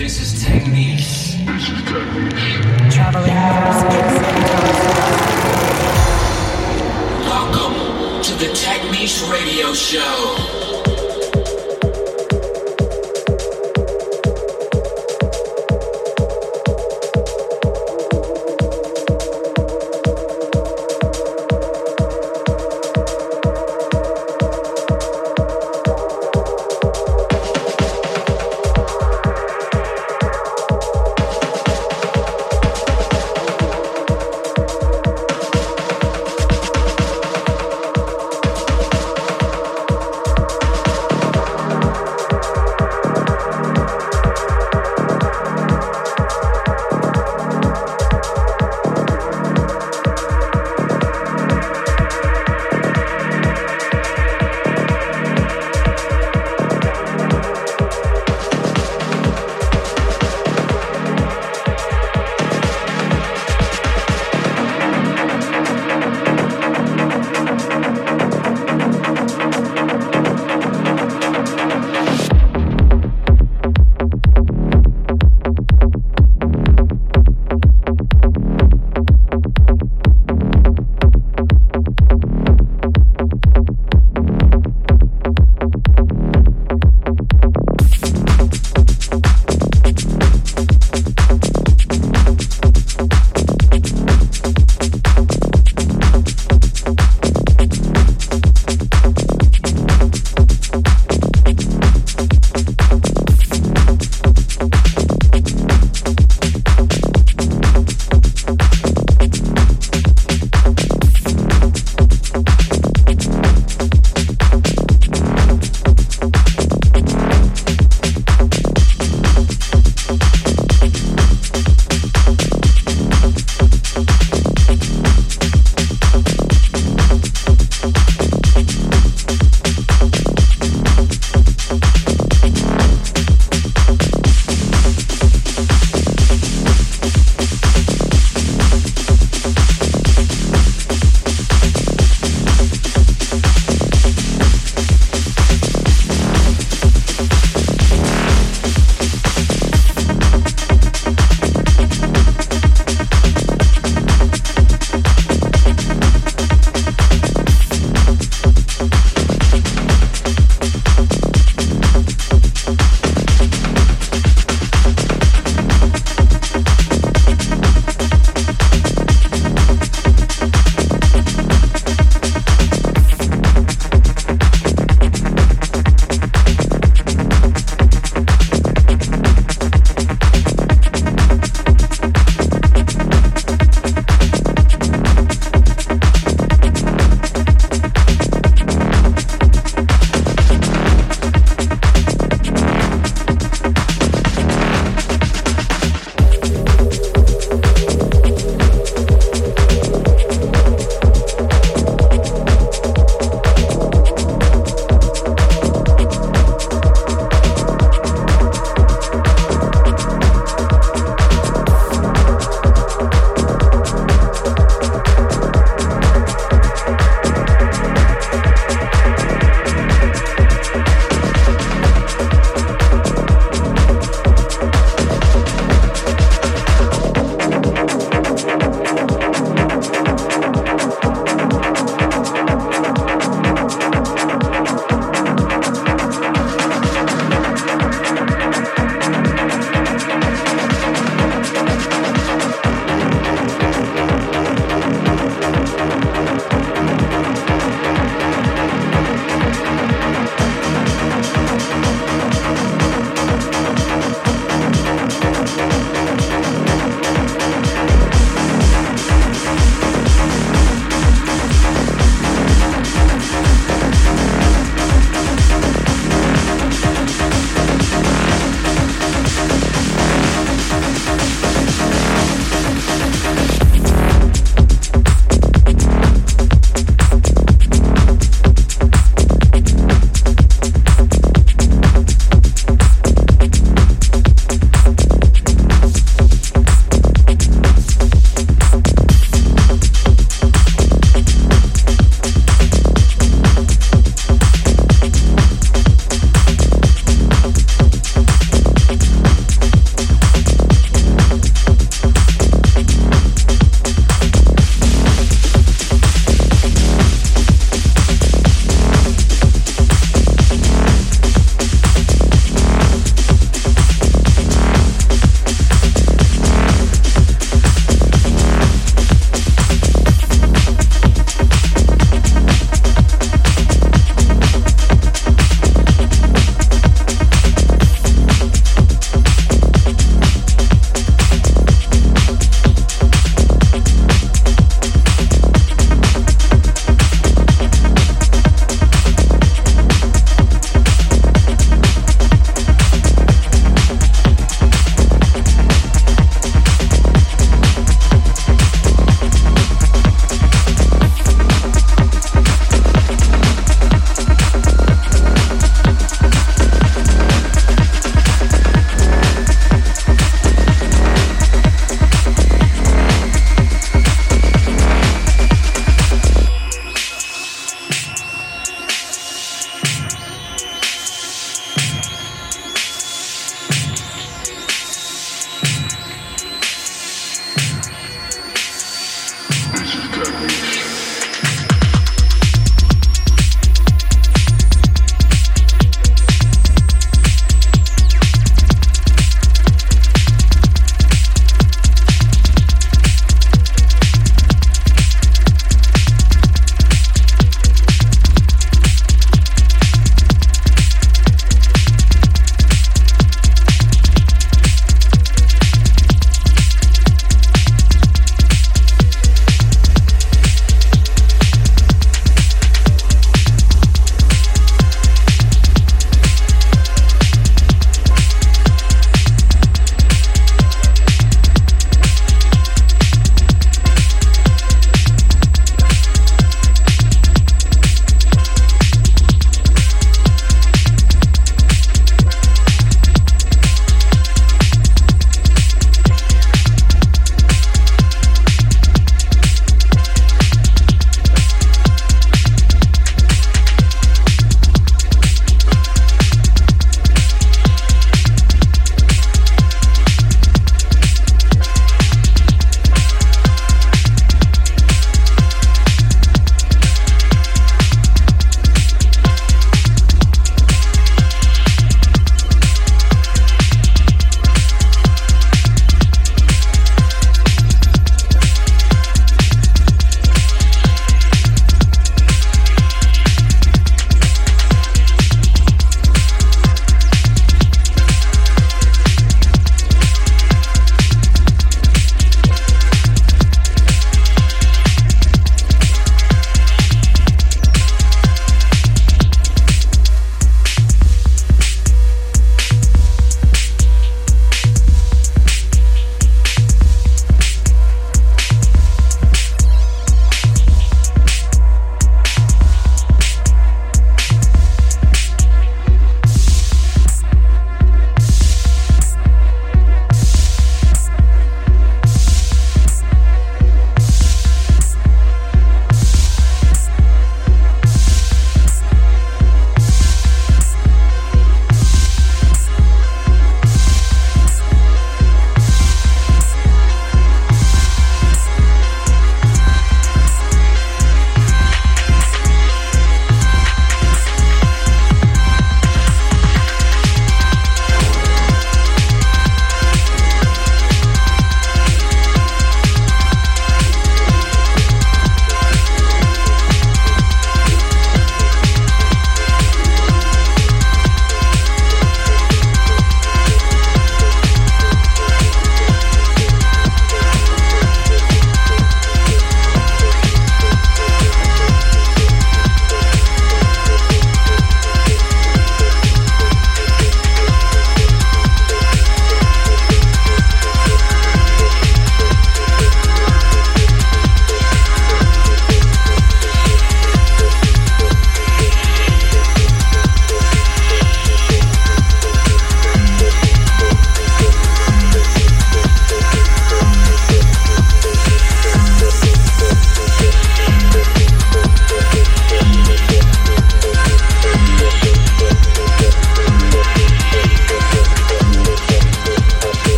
This is Technique. Traveling through space and Welcome to the Technique Radio Show.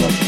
Thank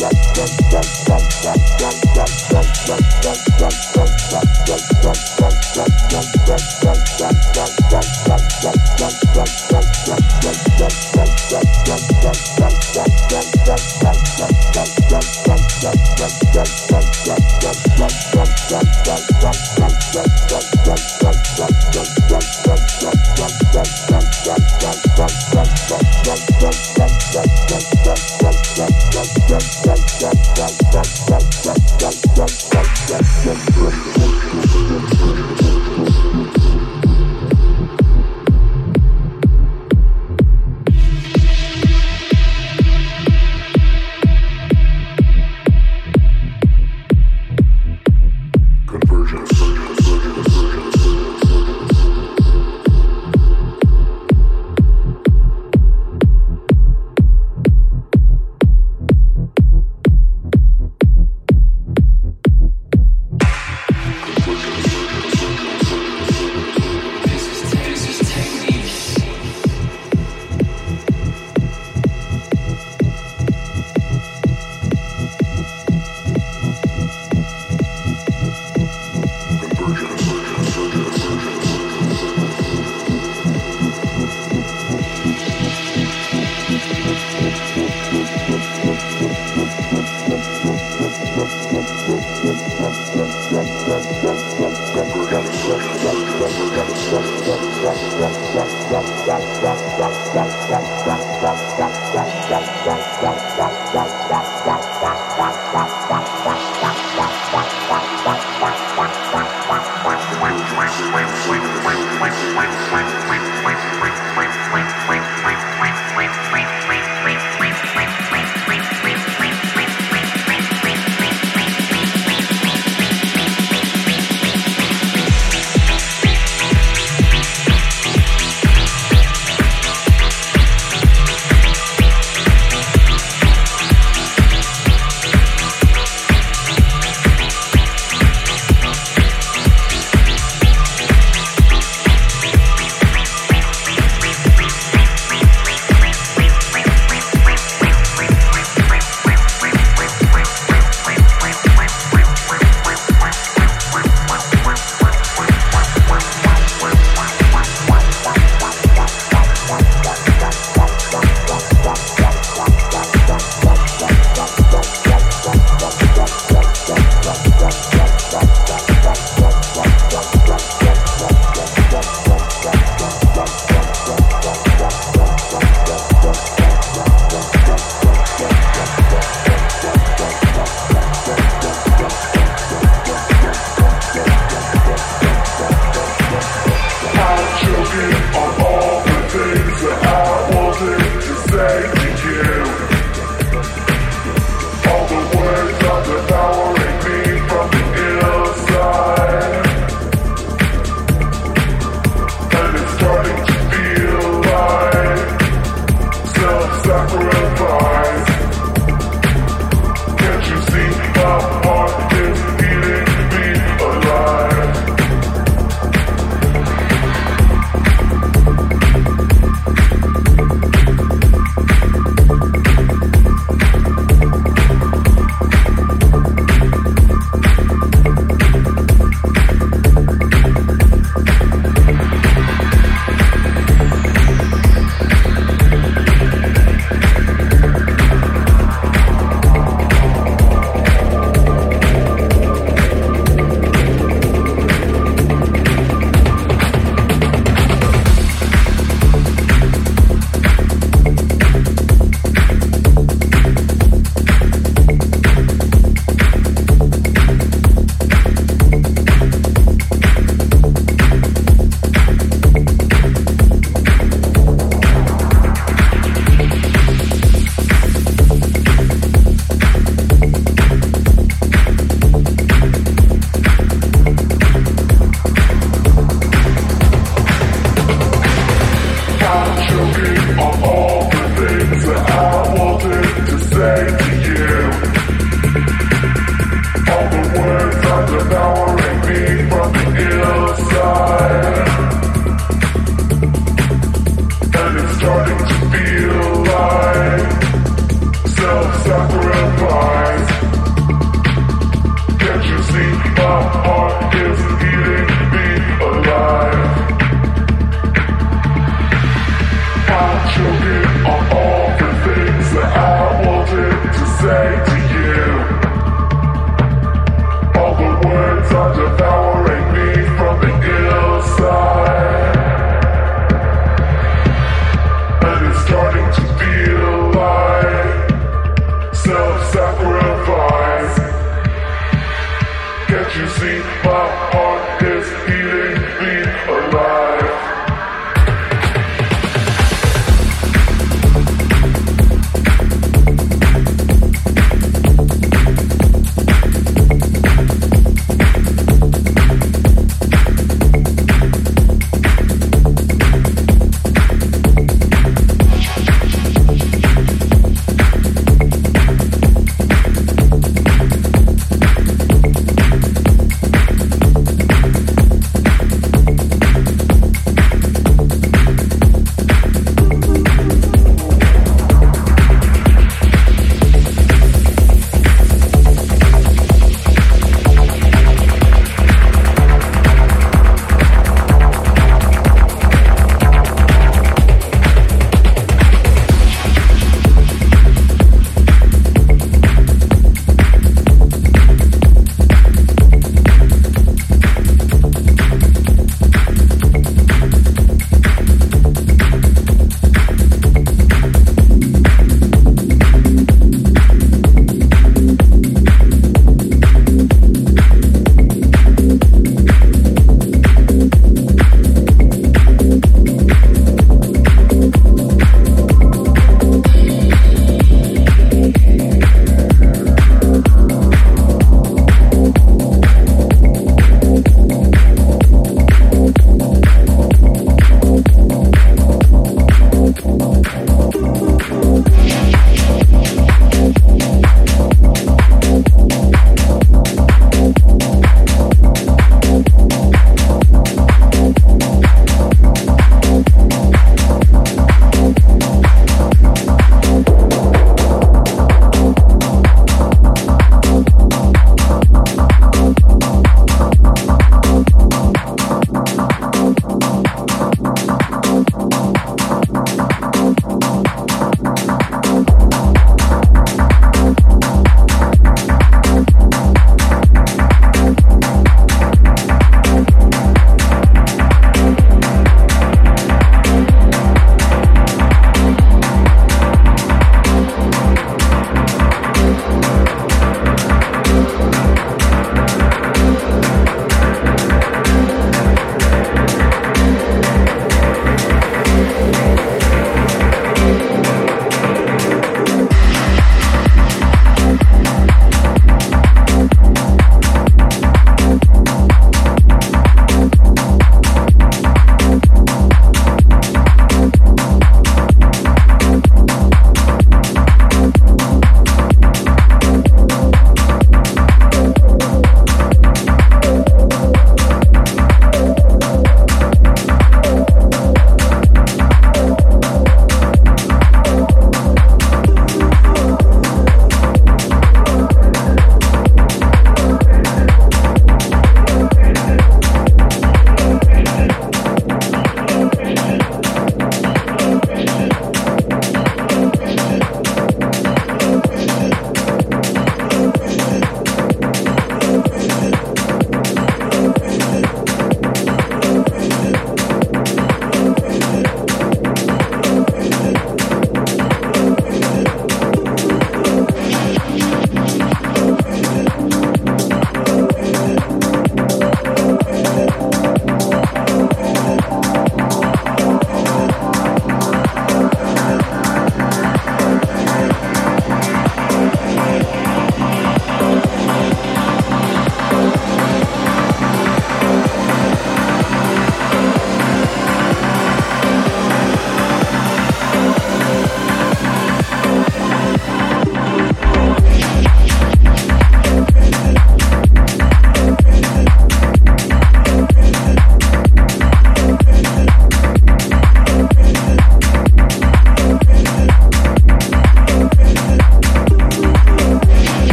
Jump, jump. Thank you.